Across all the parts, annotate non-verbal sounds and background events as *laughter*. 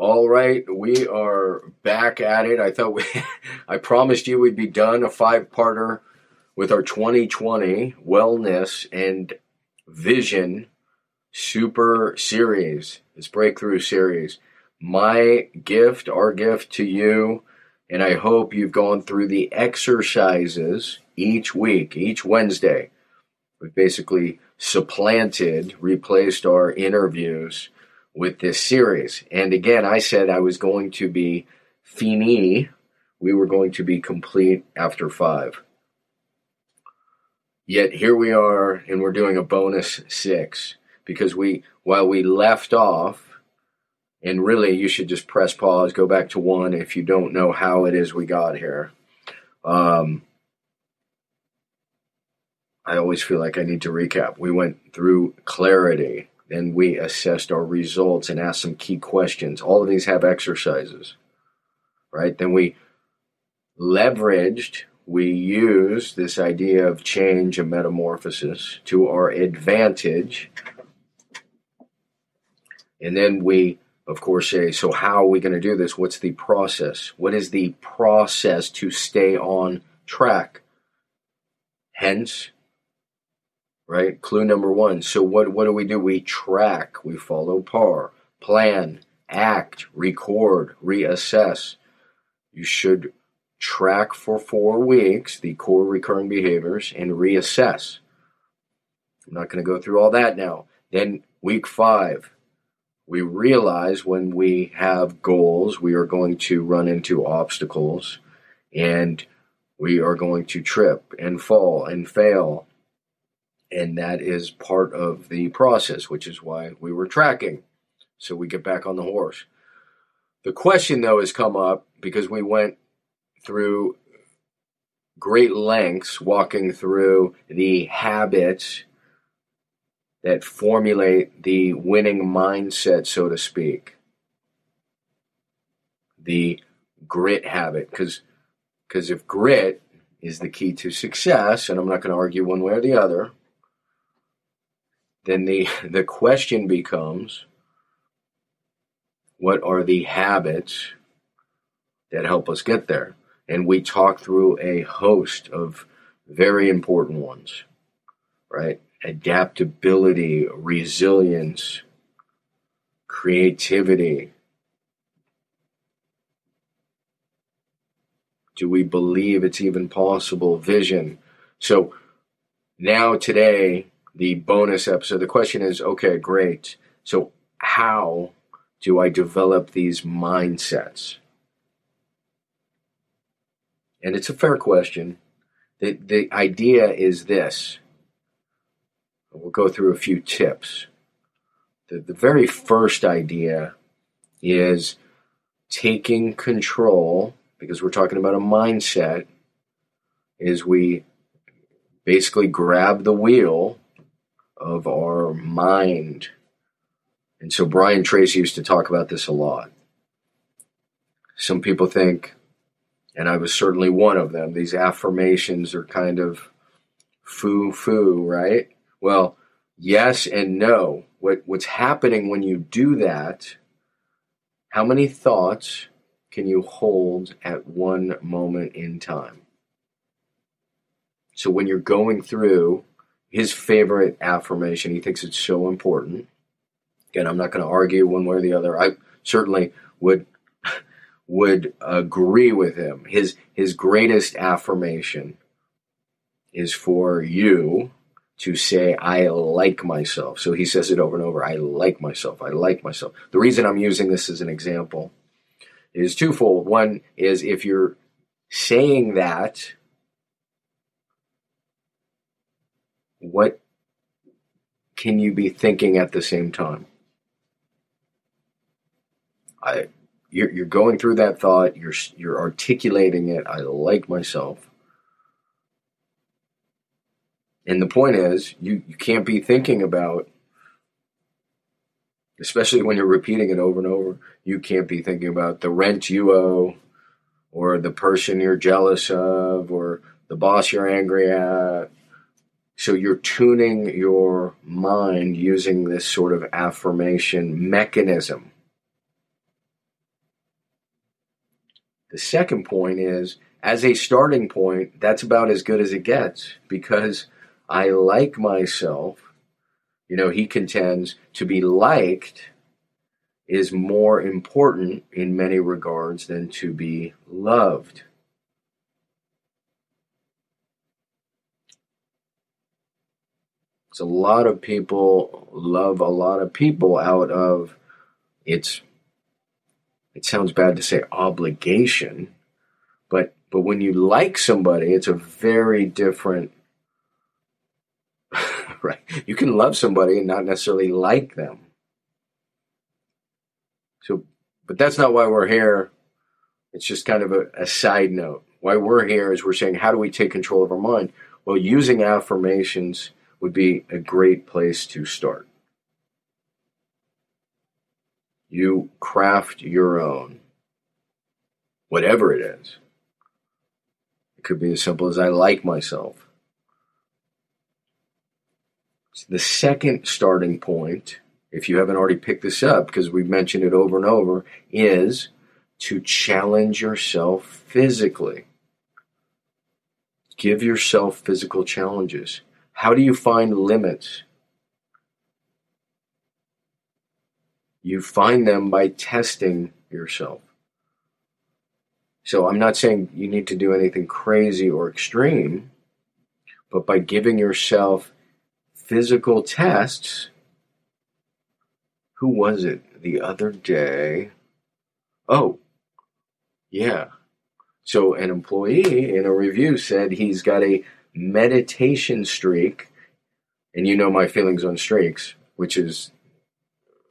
All right, we are back at it. I thought we, *laughs* I promised you we'd be done a five parter with our 2020 wellness and vision super series, this breakthrough series. My gift, our gift to you, and I hope you've gone through the exercises each week, each Wednesday. We've basically supplanted, replaced our interviews with this series. And again, I said I was going to be fini. We were going to be complete after five. Yet here we are, and we're doing a bonus six because we, while we left off, and really you should just press pause, go back to one if you don't know how it is we got here. Um, I always feel like I need to recap. We went through clarity, then we assessed our results and asked some key questions. All of these have exercises, right? Then we leveraged, we used this idea of change and metamorphosis to our advantage. And then we, of course, say, so how are we going to do this? What's the process? What is the process to stay on track? Hence, right? Clue number one. So what what do we do? We track, we follow par, plan, act, record, reassess. You should track for four weeks the core recurring behaviors and reassess. I'm not going to go through all that now. Then week five, we realize when we have goals, we are going to run into obstacles and we are going to trip and fall and fail and that is part of the process, which is why we were tracking. So we get back on the horse. The question, though, has come up because we went through great lengths walking through the habits that formulate the winning mindset, so to speak. The grit habit. Because if grit is the key to success, and I'm not going to argue one way or the other, then the, *laughs* the question becomes what are the habits that help us get there? And we talk through a host of very important ones, right? Adaptability, resilience, creativity. Do we believe it's even possible? Vision. So now, today, the bonus episode. The question is okay, great. So, how do I develop these mindsets? And it's a fair question. The, the idea is this we'll go through a few tips. The, the very first idea is taking control, because we're talking about a mindset, is we basically grab the wheel of our mind. And so Brian Tracy used to talk about this a lot. Some people think, and I was certainly one of them, these affirmations are kind of foo foo, right? Well, yes and no. What, what's happening when you do that? How many thoughts can you hold at one moment in time? So when you're going through his favorite affirmation. He thinks it's so important. Again, I'm not going to argue one way or the other. I certainly would would agree with him. His his greatest affirmation is for you to say I like myself. So he says it over and over. I like myself. I like myself. The reason I'm using this as an example is twofold. One is if you're saying that what can you be thinking at the same time? I, you're, you're going through that thought. You're you're articulating it. I like myself. And the point is, you, you can't be thinking about, especially when you're repeating it over and over, you can't be thinking about the rent you owe, or the person you're jealous of, or the boss you're angry at, so you're tuning your mind using this sort of affirmation mechanism. The second point is as a starting point, that's about as good as it gets because I like myself. You know, he contends to be liked is more important in many regards than to be loved. So a lot of people love a lot of people out of it's it sounds bad to say obligation, but but when you like somebody, it's a very different *laughs* right. You can love somebody and not necessarily like them. So, but that's not why we're here. It's just kind of a, a side note. Why we're here is we're saying, how do we take control of our mind? Well, using affirmations would be a great place to start. You craft your own, whatever it is. It could be as simple as I like myself. The second starting point if you haven't already picked this up, because we've mentioned it over and over, is to challenge yourself physically. Give yourself physical challenges. How do you find limits? You find them by testing yourself. So I'm not saying you need to do anything crazy or extreme, but by giving yourself physical tests who was it the other day? Oh, yeah. So an employee in a review said he's got a meditation streak, and you know my feelings on streaks, which is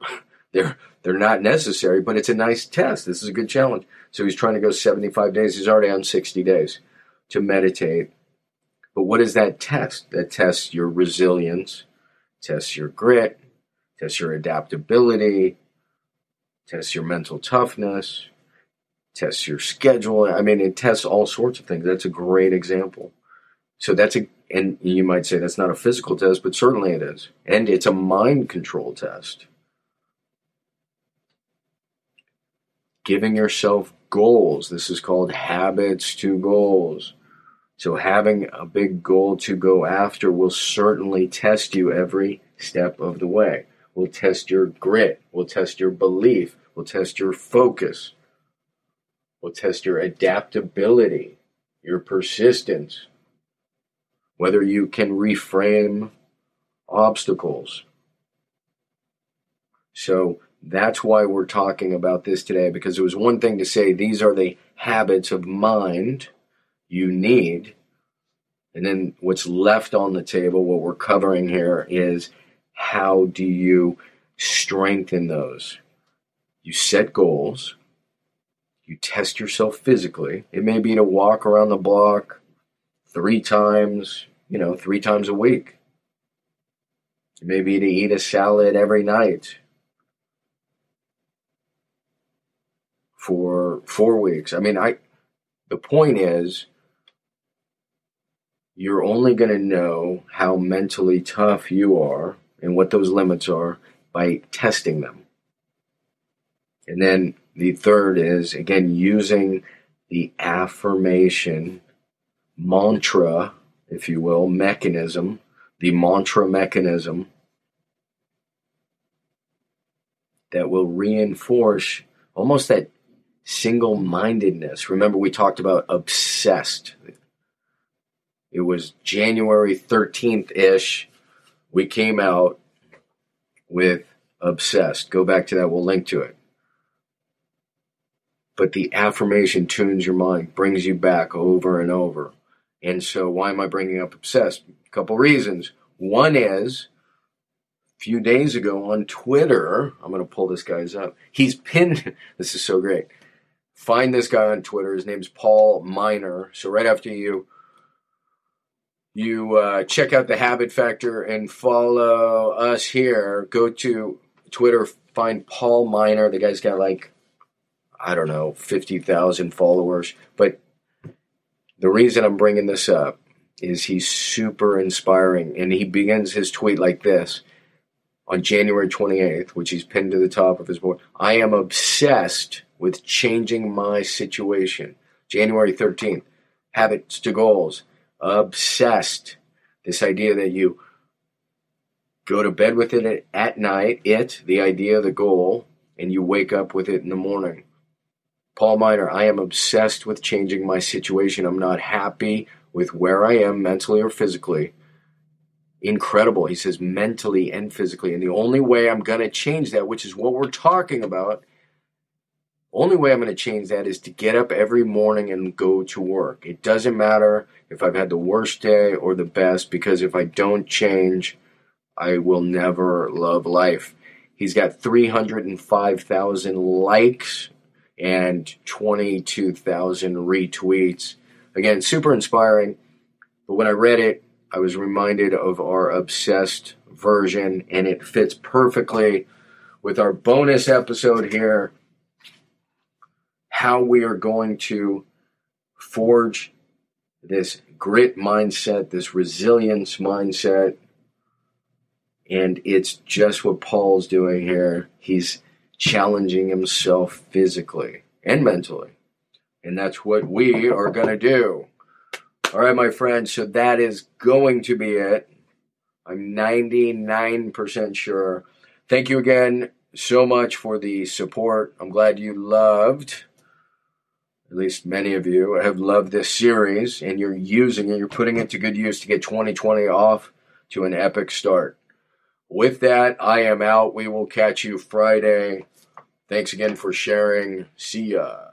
*laughs* they're they're not necessary, but it's a nice test. This is a good challenge. So he's trying to go 75 days. He's already on 60 days to meditate. But what does that test? That tests your resilience, tests your grit, tests your adaptability, tests your mental toughness, tests your schedule. I mean, it tests all sorts of things. That's a great example. So that's a, and you might say that's not a physical test, but certainly it is. And it's a mind control test. Giving yourself goals. This is called habits to goals. So having a big goal to go after will certainly test you every step of the way. We'll test your grit. We'll test your belief. We'll test your focus. We'll test your adaptability, your persistence, whether you can reframe obstacles. So that's why we're talking about this today because it was one thing to say these are the habits of mind you need. And then what's left on the table, what we're covering here, is how do you strengthen those? You set goals, you test yourself physically. It may be to walk around the block three times, you know, three times a week. Maybe to eat a salad every night for four weeks. I mean, I the point is you're only going to know how mentally tough you are and what those limits are by testing them. And then the third is, again, using the affirmation mantra, if you will, mechanism, the mantra mechanism that will reinforce almost that single mindedness. Remember, we talked about obsessed. It was January 13th ish we came out with obsessed. Go back to that, we'll link to it. But the affirmation tunes your mind, brings you back over and over. And so, why am I bringing up obsessed? A couple reasons. One is, a few days ago on Twitter, I'm going to pull this guy's up. He's pinned, *laughs* this is so great. Find this guy on Twitter. His name's Paul Miner. So, right after you you uh, check out the Habit Factor and follow us here. Go to Twitter, find Paul Miner. The guy's got like, I don't know, 50,000 followers. But the reason I'm bringing this up is he's super inspiring. And he begins his tweet like this on January 28th, which he's pinned to the top of his board. I am obsessed with changing my situation. January 13th, habits to goals. Obsessed. This idea that you go to bed with it at night, it, the idea, the goal, and you wake up with it in the morning. Paul Miner, I am obsessed with changing my situation. I'm not happy with where I am mentally or physically. Incredible. He says mentally and physically. And the only way I'm going to change that, which is what we're talking about, only way I'm going to change that is to get up every morning and go to work. It doesn't matter if I've had the worst day or the best, because if I don't change, I will never love life. He's got 305,000 likes and 22,000 retweets. Again, super inspiring. But when I read it, I was reminded of our obsessed version, and it fits perfectly with our bonus episode here how we are going to forge this grit mindset, this resilience mindset. And it's just what Paul's doing here. He's challenging himself physically and mentally. And that's what we are going to do. All right, my friends. So that is going to be it. I'm 99% sure. Thank you again so much for the support. I'm glad you loved, at least many of you have loved this series and you're using it, you're putting it to good use to get 2020 off to an epic start. With that, I am out. We will catch you Friday. Thanks again for sharing. See ya.